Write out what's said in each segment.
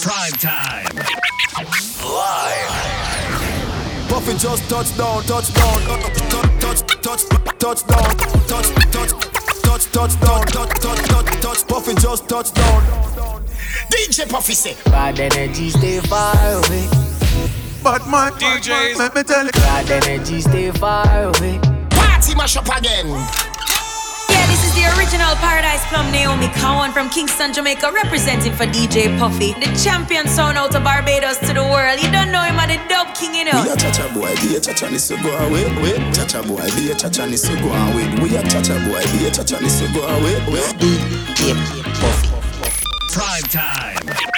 Prime time. Live. Buffett just touchdown, touchdown, touch, touch, touch, touchdown, touch, touch, touch, touchdown, touch, touch, touch, touch. Buffett just touchdown. DJ Puffy say, bad energy stay far away. But my DJs, let me tell you, bad energy stay far away. Party mash up again the original Paradise Plum Naomi Cowan from Kingston, Jamaica, representing for DJ Puffy. The champion sound out of Barbados to the world. You don't know him at the Dub King, you know. We are Chacha Boy, be a Chacha Nissa go away, wait. Chacha Boy, be a Chacha Nissa go away. We are Chacha Boy, be a Chacha Nissa go away, wait. DJ Puffy. Prime time.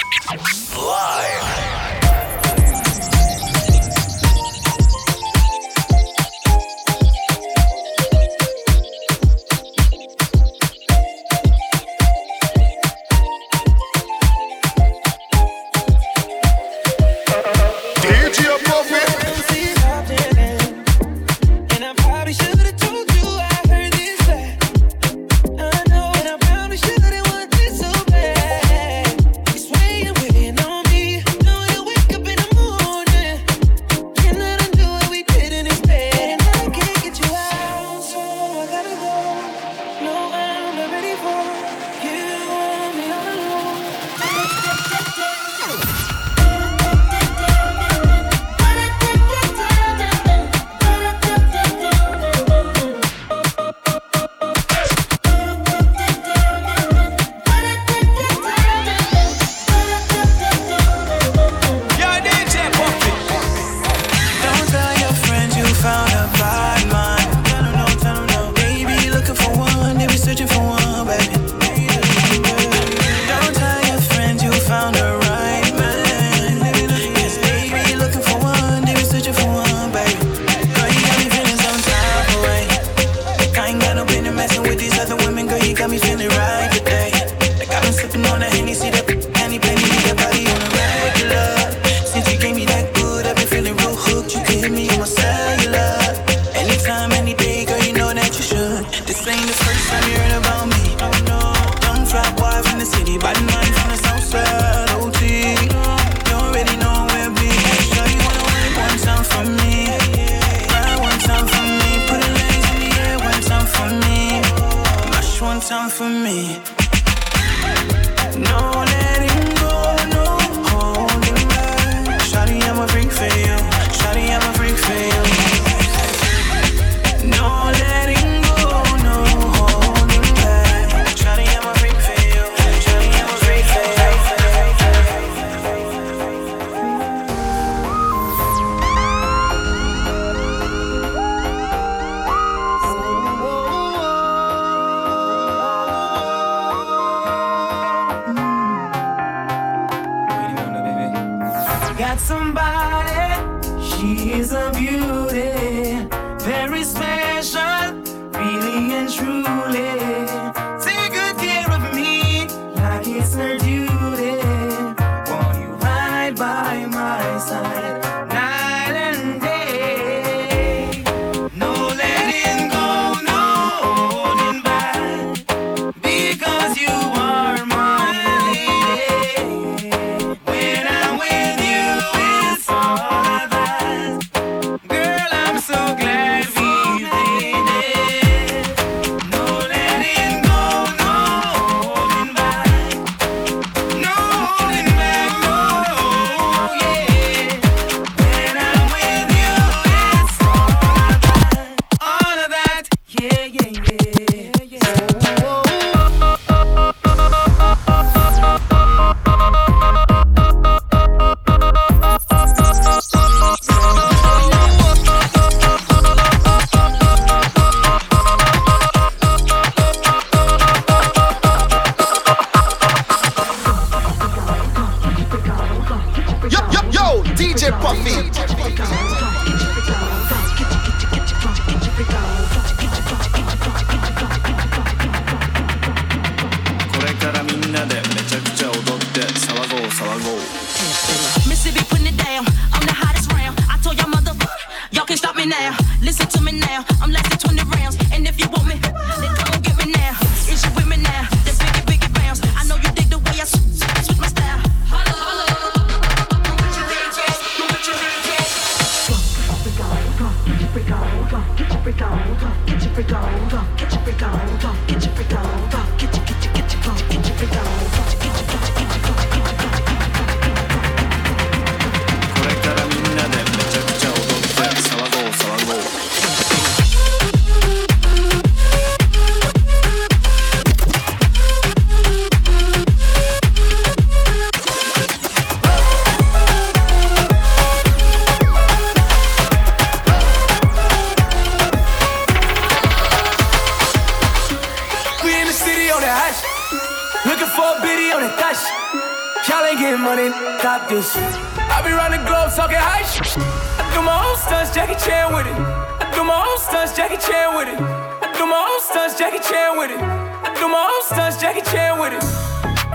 I be running globe talking high shit. I do my own stunts, Jackie Chan with it. I do my own stunts, Jackie Chan with it. I do my own stunts, Jackie Chan with it. I do my own stunts, Jackie Chan with it.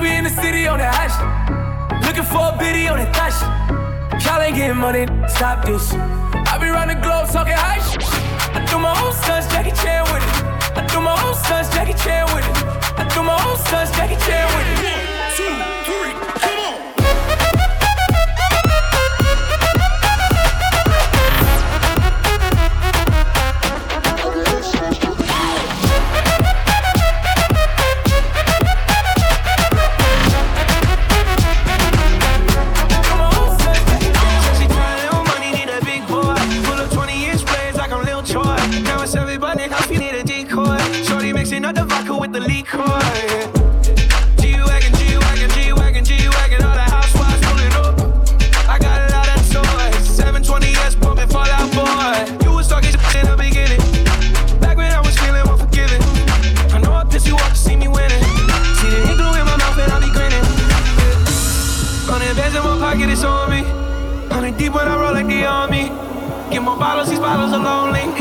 We in the city on that shit. Looking for a biddy on that thot. Y'all ain't getting money, stop this. I be running globe talking high shit. I do my own stunts, Jackie Chan with it. I do my own stunts, Jackie Chan with it. I do my own stunts, Jackie Chan with it. One, two, three,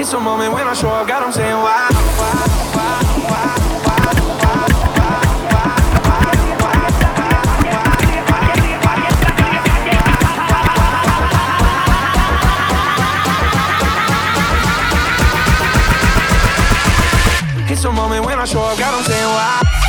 It's a moment when I show up, God, I'm saying wow. It's a moment when I show up, God, I'm saying wow.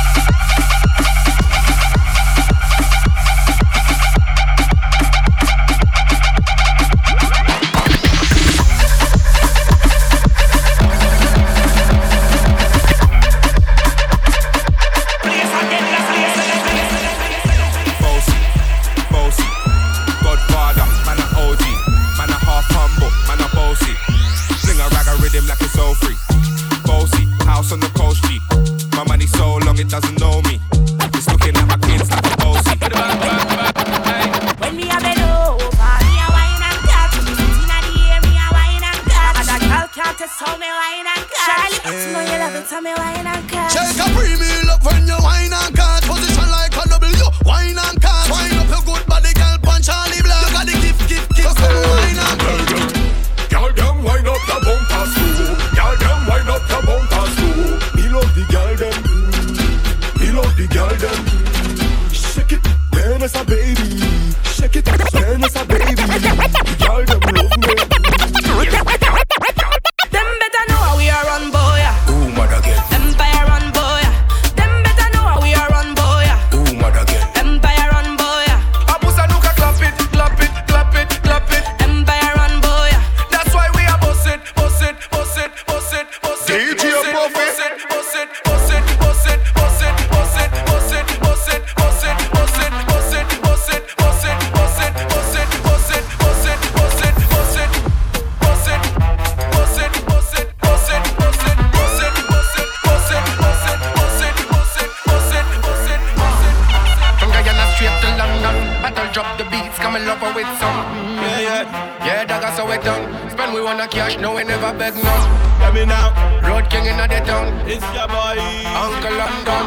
Spend cash, no, we never beg no. Let me now. Road king in the town. It's your boy. Uncle London.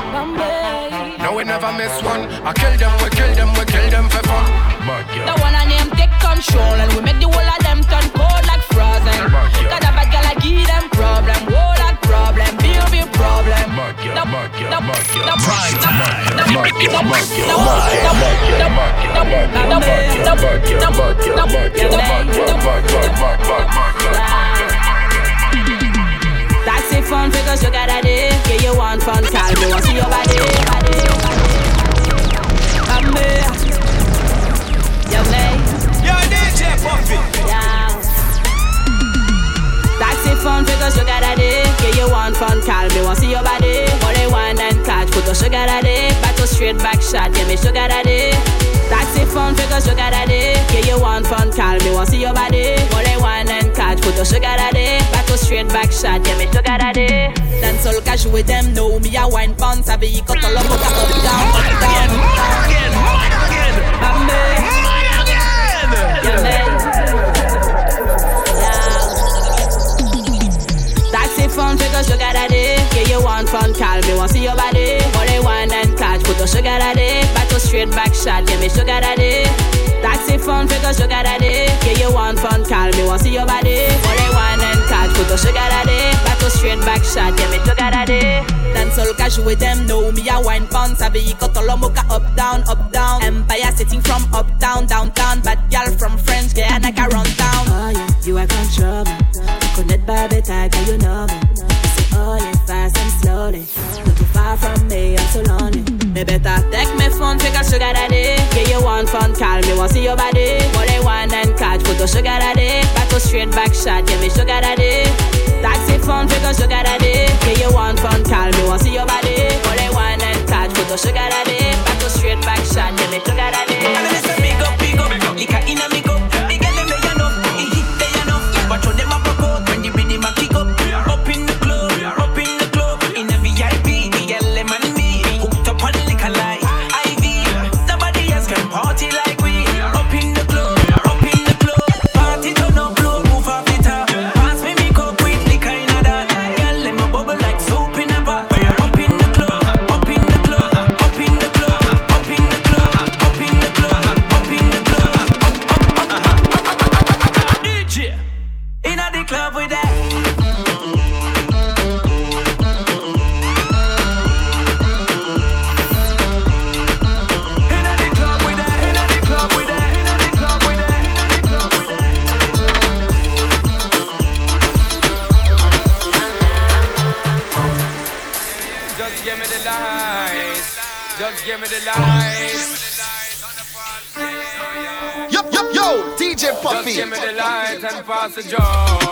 No, we never miss one. I kill them, we kill them, we kill them for fun. The one I name take control and we make the whole of them turn cold like frozen. Cause a bad girl I give them problem, whole problem. That's it, fun figures you gotta do. Yeah, you want fun, call me. I see your body, body. I'm me. Yo, me. Yo, DJ Puffy. Fun got a day. Yeah, you want fun, call me. Want see your body. Money wine and catch, put the sugar daddy. Back to straight back shot, yeah, me sugar daddy. Taxi fun because you got a day. Yeah, you want fun, call me. Want see your body. Money wine and catch, put the sugar daddy. Back to straight back shot, yeah, me sugar daddy. Dance all cash with them, know me a wine pounds. I be cut all up, up, up, down, up, down, up, down. Mame. Yeah, Fun you got a. Yeah, you want fun, call me, want see your body. Money wine and catch, put the sugar daddy. Back to straight back shot. Yeah, me sugar daddy. Taxi phone figure sugar daddy. Yeah, you want fun, call me, want see your body. Money wine and catch, put the sugar daddy. Back to straight back shot. Yeah, me sugar daddy. Dance all casual with them, know me a wine pound. Sabi iko tolomoka up down, up down. Empire sitting from uptown, downtown. Bad gal from French, yeah, and I can run down. Oh yeah, you are control. Connect by the tag, you know Me better take me phone, figure sugar daddy. Yeah, you want fun, call me, want see your body. Money wine and catch, put the sugar daddy. Back to straight back shot, yeah, me sugar daddy. Taxi phone, figure sugar daddy. Yeah, you want fun, call me, want see your body. Money wine and catch, put the sugar daddy. Back to straight back shot, yeah, me sugar daddy. Lights and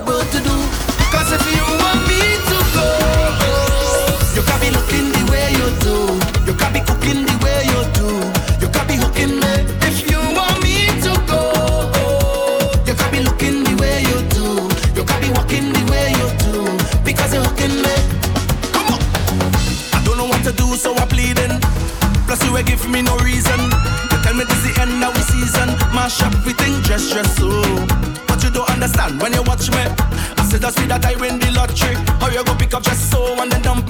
work to do. when you watch me. I said that's me that I win the lottery. How you go pick up just so and then dump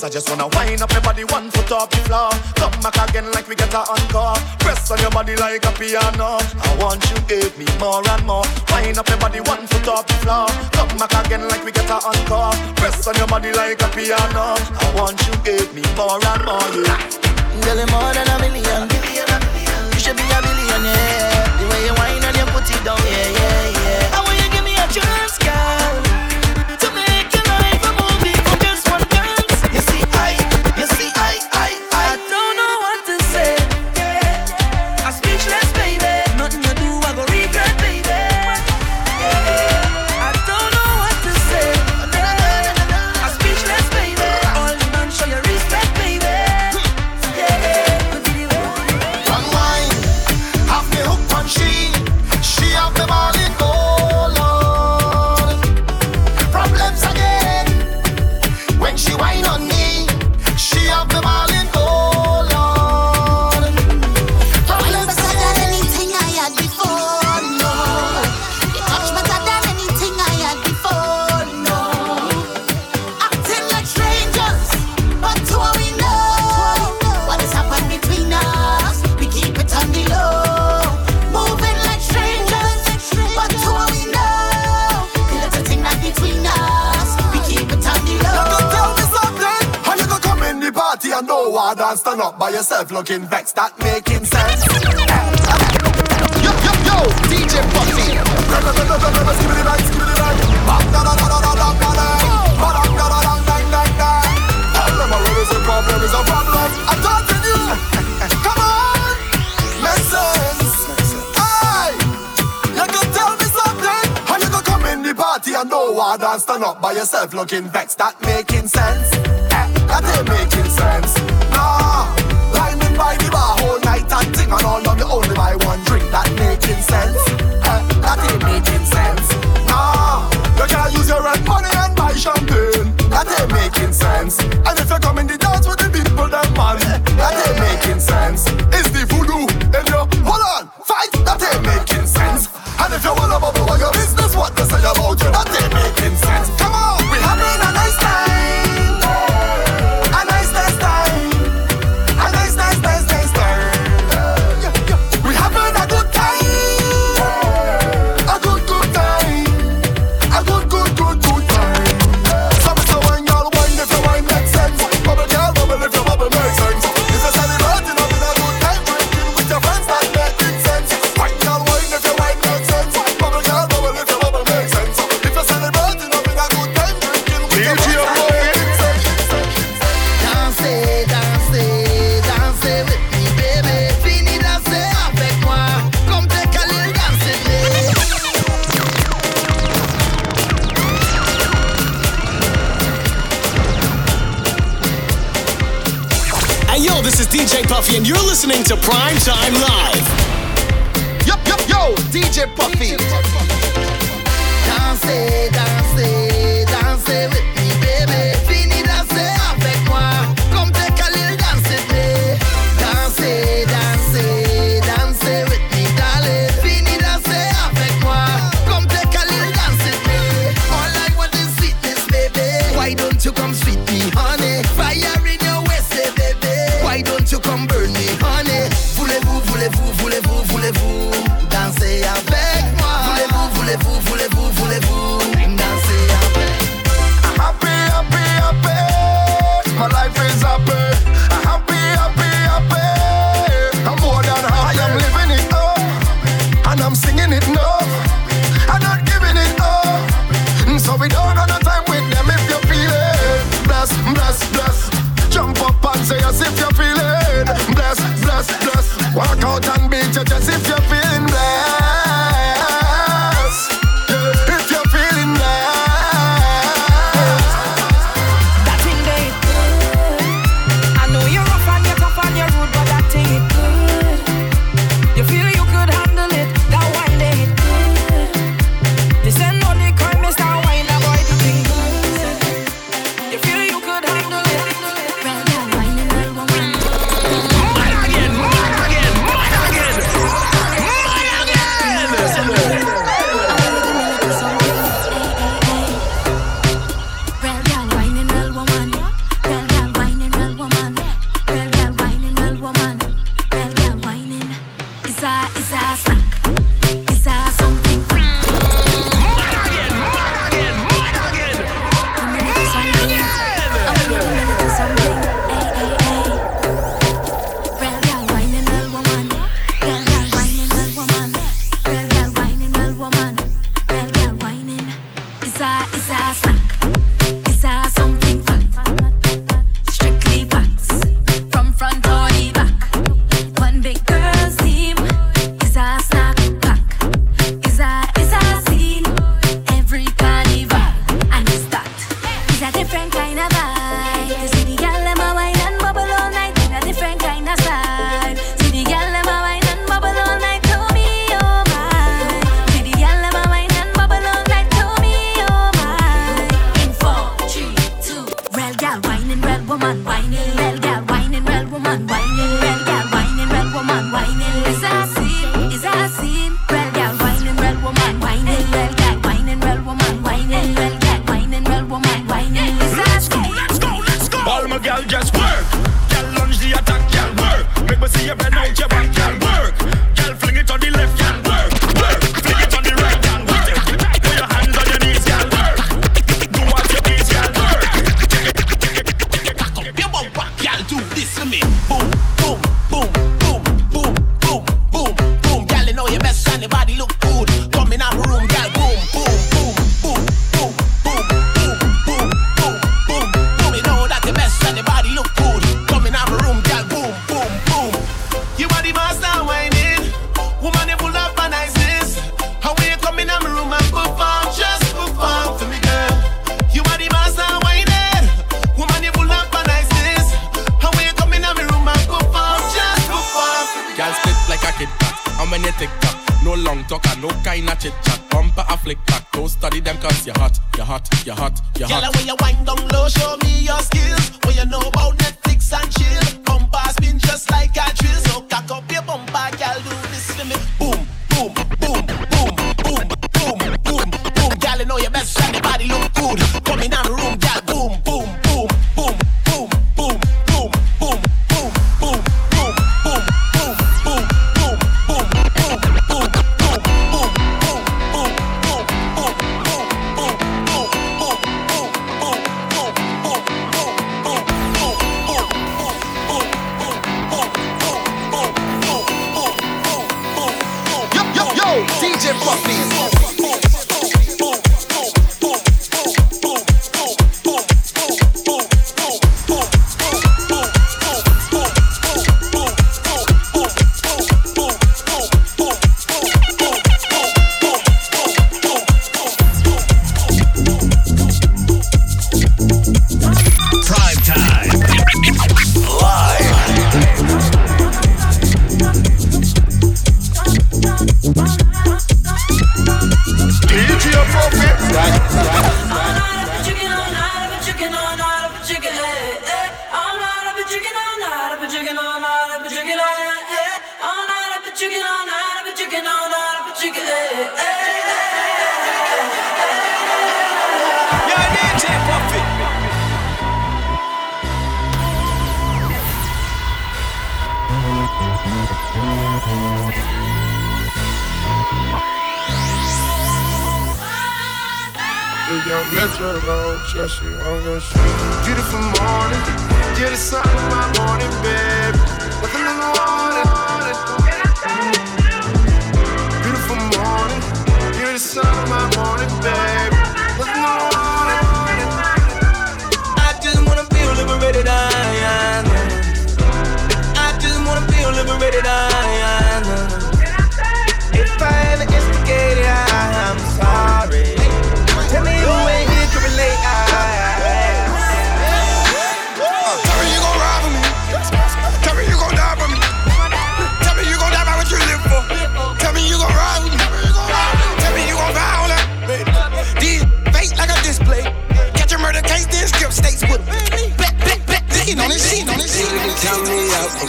Cause I just wanna wind up everybody body one foot off the floor. Come back again like we get a encore. Press on your body like a piano. I want you give me more and more. Wind up everybody body one foot off the floor. Come back again like we get a encore. Press on your body like a piano. I want you give me more and more. Yeah. looking back, start making sense. Yo, yo, yo, DJ Puffy. Bang, is a problem, is a problem. I'm you. Come on. Make sense. You tell me something. You come in the party dance, stand up by yourself looking back.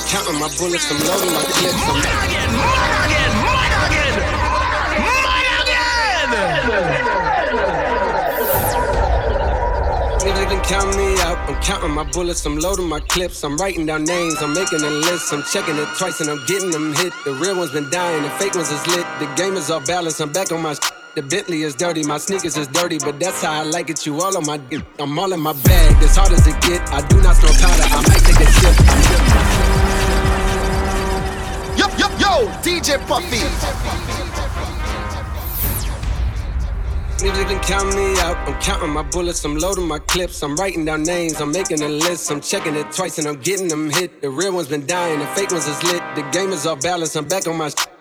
I'm counting my bullets. I'm loading my clips. I'm Niggas can count me out. I'm counting my bullets. I'm loading my clips. I'm writing down names. I'm making a list. I'm checking it twice and I'm getting them hit. The real ones been dying. The fake ones is lit. The game is off balance. I'm back on my. Sh- the Bentley is dirty, my sneakers is dirty, but that's how I like it. You all on my dick. I'm all in my bag, as hard as it get. I do not store powder, I might take a sip. Yo, DJ Puffy. Niggas can count me out. I'm counting my bullets. I'm loading my clips. I'm writing down names. I'm making a list. I'm checking it twice and I'm getting them hit. The real ones been dying. The fake ones is lit. The game is off balance. I'm back on my. Sh-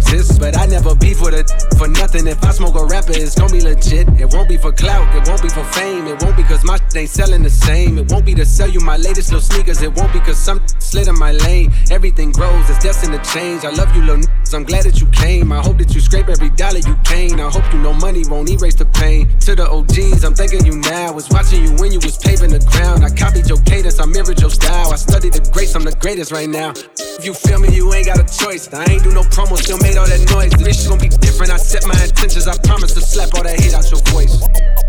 But I never beef with it for nothing. If I smoke a rapper, it's gonna be legit. It won't be for clout, it won't be for fame. It won't be cause my shit ain't selling the same. It won't be to sell you my latest little sneakers. It won't be cause some slid in my lane. Everything grows, it's destined to change. I love you, little niggas. I'm glad that you came. I hope that you scrape every dollar you came. I hope you know money won't erase the pain. To the OGs, I'm thanking you now. Was watching you when you was paving the ground. I copied your cadence, I mirrored your style. I studied the greats, I'm the greatest right now. If you feel me, you ain't got a choice. I ain't do no promo, still all that noise. This shit gon' be different. I set my intentions. I promise to slap all that hate out your voice.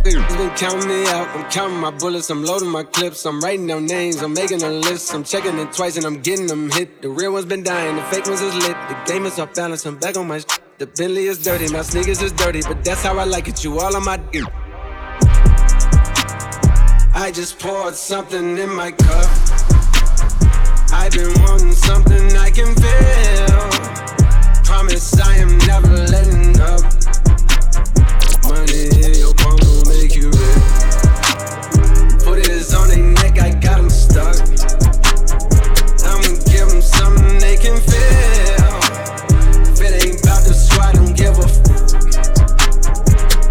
You been counting me out. I'm counting my bullets. I'm loading my clips. I'm writing down names. I'm making a list. I'm checking it twice and I'm getting them hit. The real ones been dying. The fake ones is lit. The game is off balance. I'm back on my. Sh- the Bentley is dirty. My sneakers is dirty, but that's how I like it. You all on my. I just poured something in my cup. I've been wanting something I can feel promise I am never letting up. Money in your palm will make you rich. Put it on their neck, I got them stuck. I'ma give them something they can feel. If it ain't about the squad, don't give a f.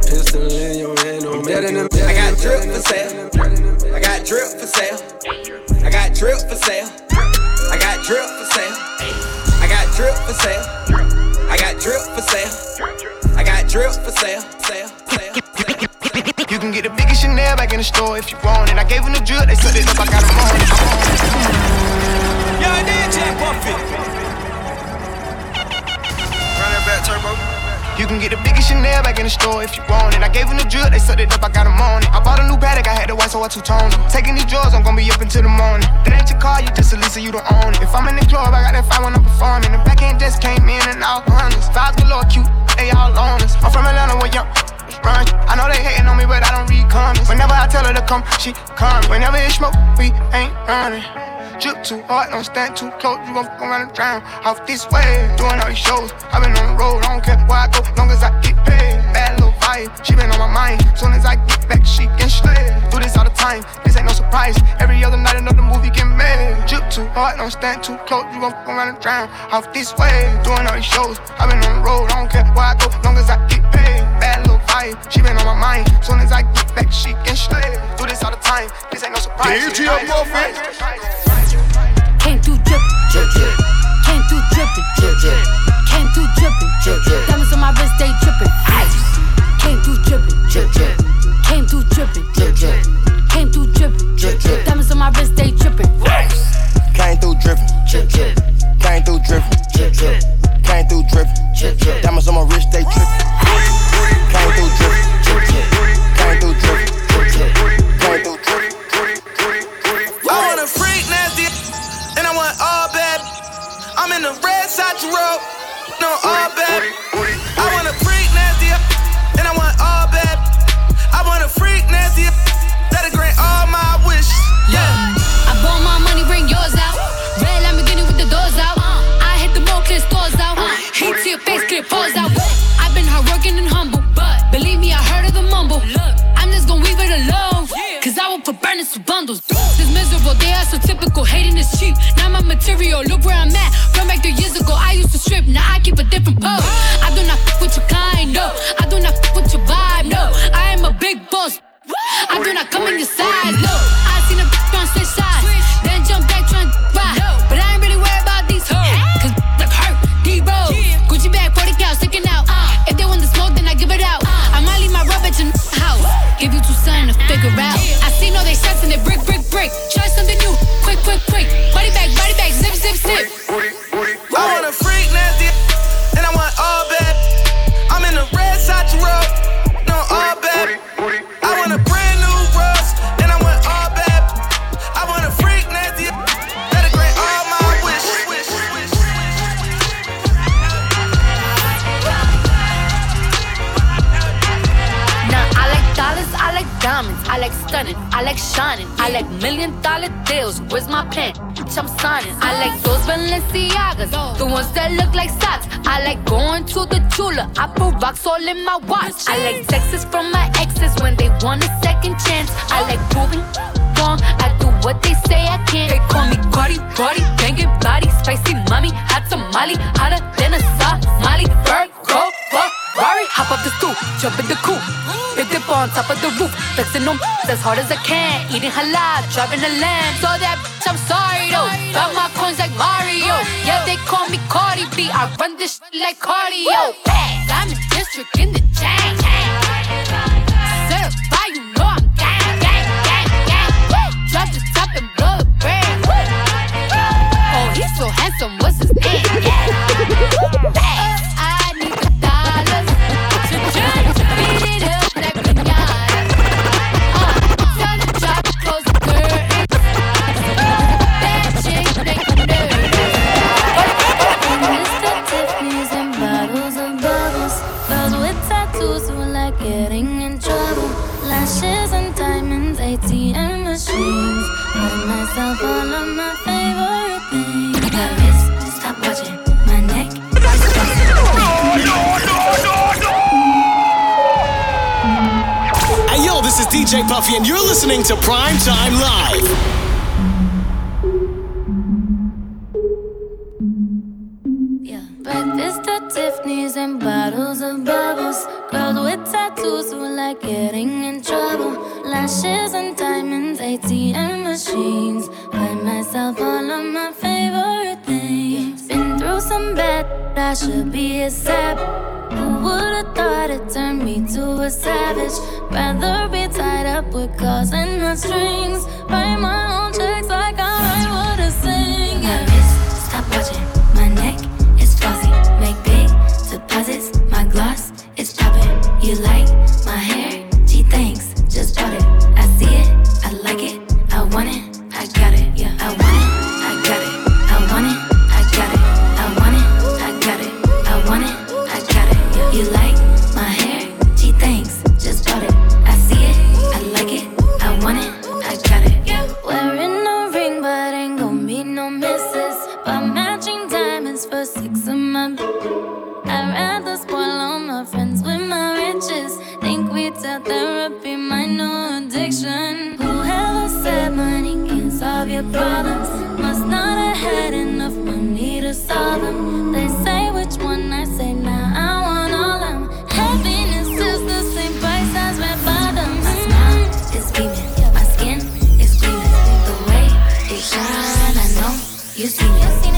Pistol in your hand, don't make you I got drip for sale. I got drip for sale. I got drip for sale. I got drip for sale. I got drip for sale. I got drip for sale. I got drip for sale. Sale. Sale. You can get the biggest Chanel back in the store if you want it. I gave them the drip, they sucked it up, I got them on it. Yo, DJ Puffy. Run that back, turbo. You can get the biggest Chanel back in the store if you want it. I gave them the drip, they sucked it up, I got them on it. I bought a new Patek, I had to white, so I two-toned. Taking these drugs, I'm gonna be up until the morning. That ain't your car, Lisa, you don't own it. If I'm in the club, I got that fight when I'm performing. The back end just came in and out hundreds. Vibes galore, cute, they all on us. I'm from Atlanta, where young run. I know they hating on me, but I don't read comments. Whenever I tell her to come, she come. Whenever it's smoke, we ain't running. Drip too hard, don't stand too close. You gon' fuck around and drown. Off this way, doing all these shows. i been on the road, I don't care where I go, long as I get paid. Bad little vibe, she been on my mind. Soon as I get back, she can slay. Do this all the time, this ain't no surprise. Every other night, another movie get made. Drip too hard, don't stand too close. You gon' fuck around and drown. Off this way, doing all these shows. i been on the road, I don't care where I go, long as I get paid. Bad little vibe, she been on my mind. Soon as I get back, she can slay. Do this all the time, this ain't no surprise. DJ Muffin. Came through drippin', drip drip. Came through drippin', drip drip. Came through drippin', drip drip. Diamonds on my wrist, they drippin'. Ice. Came through drippin', drip drip. Came through drippin', drip drip. Came through drippin', drip drip. Diamonds on my wrist, they drippin'. Came through drippin', drip drip. Came through drippin', drip drip. Came through drippin', drip drip. Diamonds on my wrist, they trippin'. Came through drippin', drip drip. Came through drippin', drip drip. Came through drippin'. I want a freak nasty, and I want all bad. I'm in the red side road, no all bad. I burners to bundles. This miserable, they are so typical, hating is cheap. Now my material, look where I'm at. Run back three years ago, I used to strip, now I them as hard as I can. Eating halal, driving a lamb. So that bitch, I'm sorry though. Got my coins like Mario. Yeah, they call me Cardi B. I run this shit like cardio. I'm in district to Prime Time Live. solve your problems. Must not have had enough money to solve them. They say which one I say now. Nah, I want all them. Happiness is the same price as red bottoms. My smile is beaming, my skin is gleaming. The way you shine, I know you see me.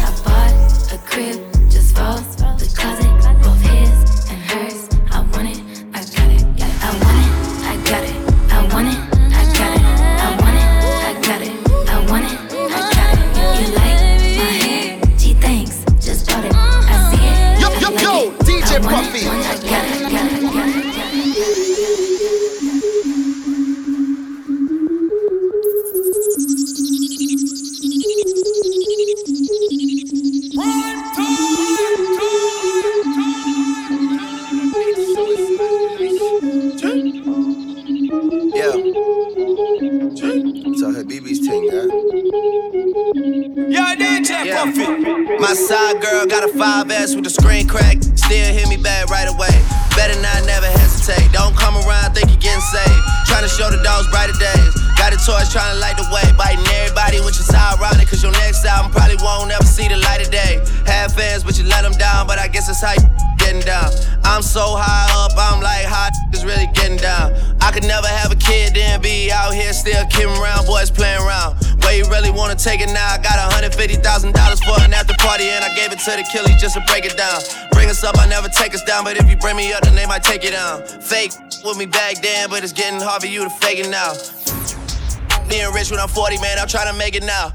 to the killies just to break it down. Bring us up, I never take us down, but if you bring me up, then they might take it down. Fake with me back then, but it's getting hard for you to fake it now. Being rich when I'm 40, man, I'm trying to make it now.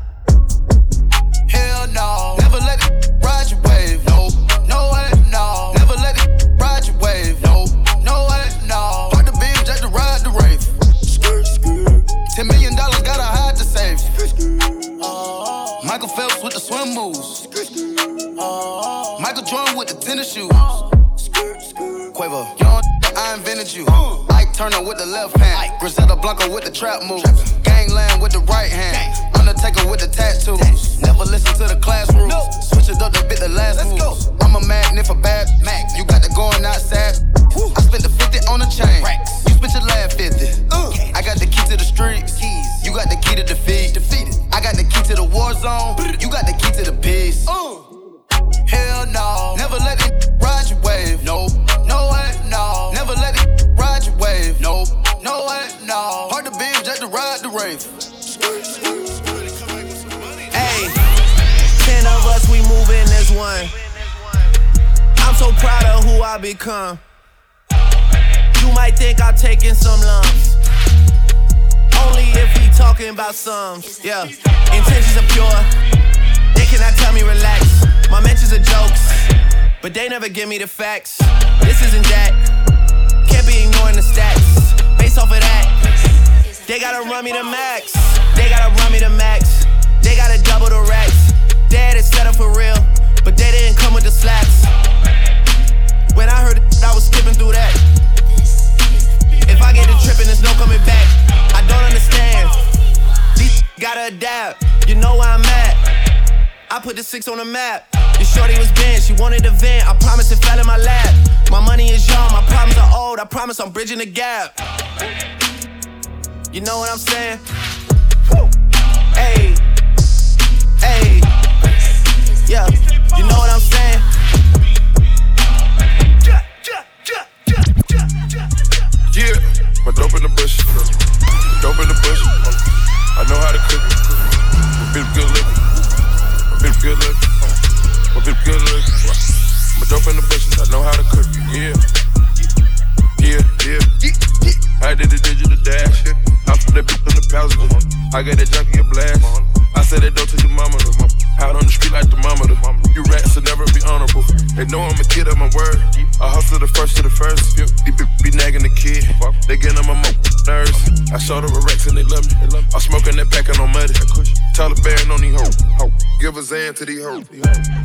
trap move. give me the facts. This isn't that. Can't be ignoring the stats. Based off of that, they gotta run me the max. They gotta run me the max. They gotta double the racks. Dad is set up for real, but they didn't come with the slaps. When I heard it, I was skipping through that. If I get the trip and there's no coming back, I don't understand. These gotta adapt. You know where I'm at. I put the six on the map shorty was bent, she wanted a vent. I promise it fell in my lap. My money is young, my problems are old. I promise I'm bridging the gap. You know what I'm saying? Hey, hey, yeah. You know what I'm saying? Yeah, my dope in the bush, dope in the bush. I know how to cook it. My bitch good looking, my bitch good looking. Flip good look. I'm drop in the bushes, I know how to cook. Yeah. Yeah, yeah. I did the digital dash. I got that junkie a blast. I said that door to your mama. Out on the street like the mama. You rats will never be honorable. They know I'm a kid of my word. I hustle the first to the first. These bitch be nagging the kid. They get on my mo- nerves. I showed them a Rex and they love me. I'm smoking that pack on muddy. Taliban on these hoes. Ho. Give a Zan to these hoes.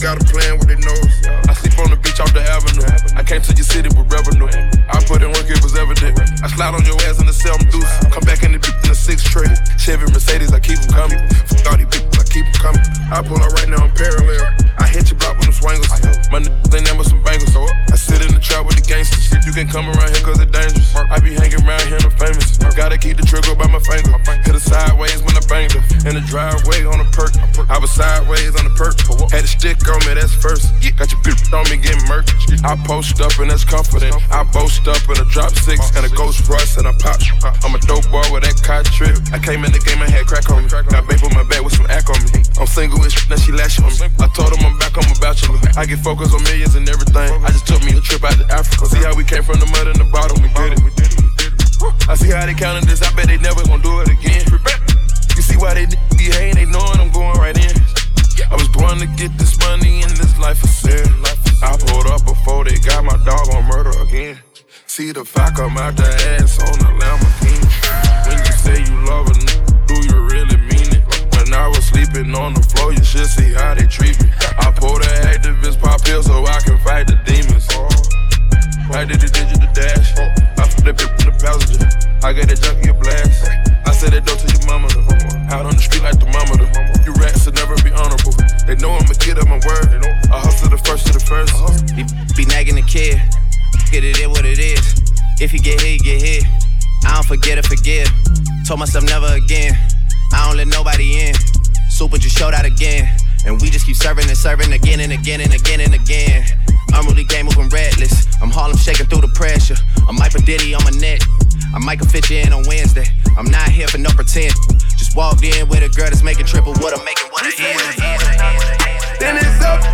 Got a plan with their nose. I sleep on the beach off the avenue. I came to your city with revenue. I put in work, it was evident. I slide on your ass in the cell, I'm deuce. Come back in the bitch in the six tray. Chevy Mercedes, I keep them coming. Fuck all these bitches, I keep them coming. I pull up right now, I'm parallel. I hit your block with them swangles. My niggas ain't never some bangles. So I sit in the trap with the gangsters. You can come around here cause it's dangerous. I be hanging around here, I'm famous. Gotta keep the trigger by my finger. Hit her sideways when I banged her. In the driveway on the perk. I was sideways on the perk. Had a stick on me, that's first. Got your bitch on me getting murked. I post up and that's confident. I boast up in a drop six and a ghost rush and I pop. I'm a dope boy with that cot trip. I came in the game and had crack on me. Got babe on my back with some act on me. I'm single with now she lashing on me. I told him I'm back, I'm a bachelor. I get focused on millions and everything. I just took me a trip out to Africa. See how we came from the mud and the bottom, we did it. I see how they counted this, I bet they never gon' do it again. You see why they be hating, they knowing I'm going right in. I was born to get this money and this life is sin. I pulled up before they got my dog on murder again. See the fire come out the ass on the Lamborghini. Say you love a nigga, do you really mean it? When I was sleeping on the floor, you should see how they treat me. I pulled the activist pop pill so I can fight the demons. I did the digital dash. I flip it in the passenger. I got that junkie a blast. I said that door to your mama. Out on the street like the mama. You rats will never be honorable. They know I'm a kid of my word. I hustle the first to the first. Be, be nagging the kid. Get it in what it is. If you get hit, you get hit. I don't forget or forgive. Told myself never again. I don't let nobody in. Super just showed out again. And we just keep serving and serving again and again and again and again. I'm really game moving reckless. I'm Harlem shaking through the pressure. I'm Mike Diddy on my neck. I might can fit you in on Wednesday. I'm not here for no pretend. Just walked in with a girl that's making triple what I'm making what I is. Then it's up.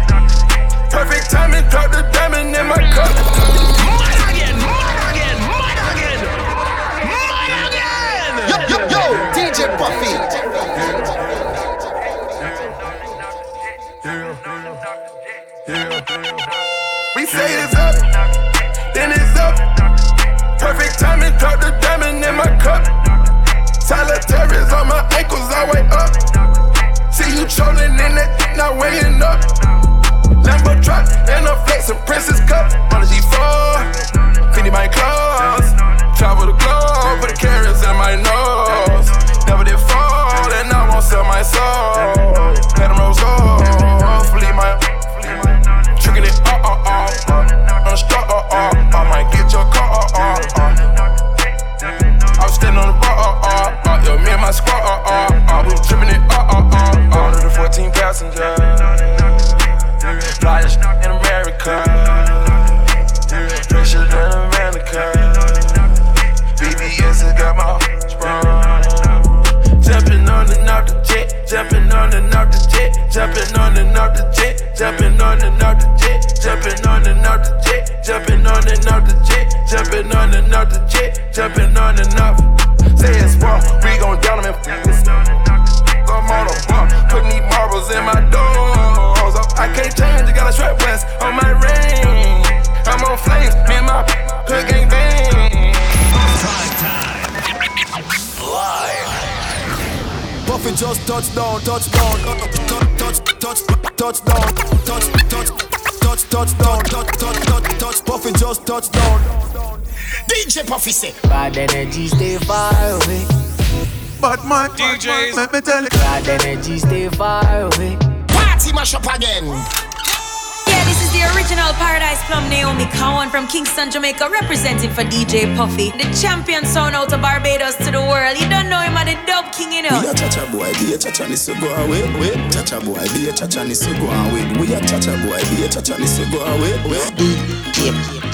Perfect timing, drop the diamond in my cup. DJ Puffy. We say it's up, then it's up. Perfect timing, drop the diamond in my cup. Solitaires on my ankles, I wake up. See you trolling in that, not weighing up. Lambo truck and a flexin' princess cup on the G4. Fendi my clothes, travel the globe, put the carrots in my nose. Never did fall, and I DJ Puffy say. Bad energy stay far away. But my DJs, let me tell you. Bad energy stay far away. Party mash up again. Yeah, this is the original Paradise Plum Naomi Cowan from Kingston, Jamaica, representing for DJ Puffy. The champion sound out of Barbados to the world. You don't know him at the dub king, you know. We a cha-cha boy, be a cha-cha ni so go away, wait. Cha-cha boy, be a cha-cha ni so go away. We a cha-cha boy, be a cha-cha ni so go away, wait. Prime time.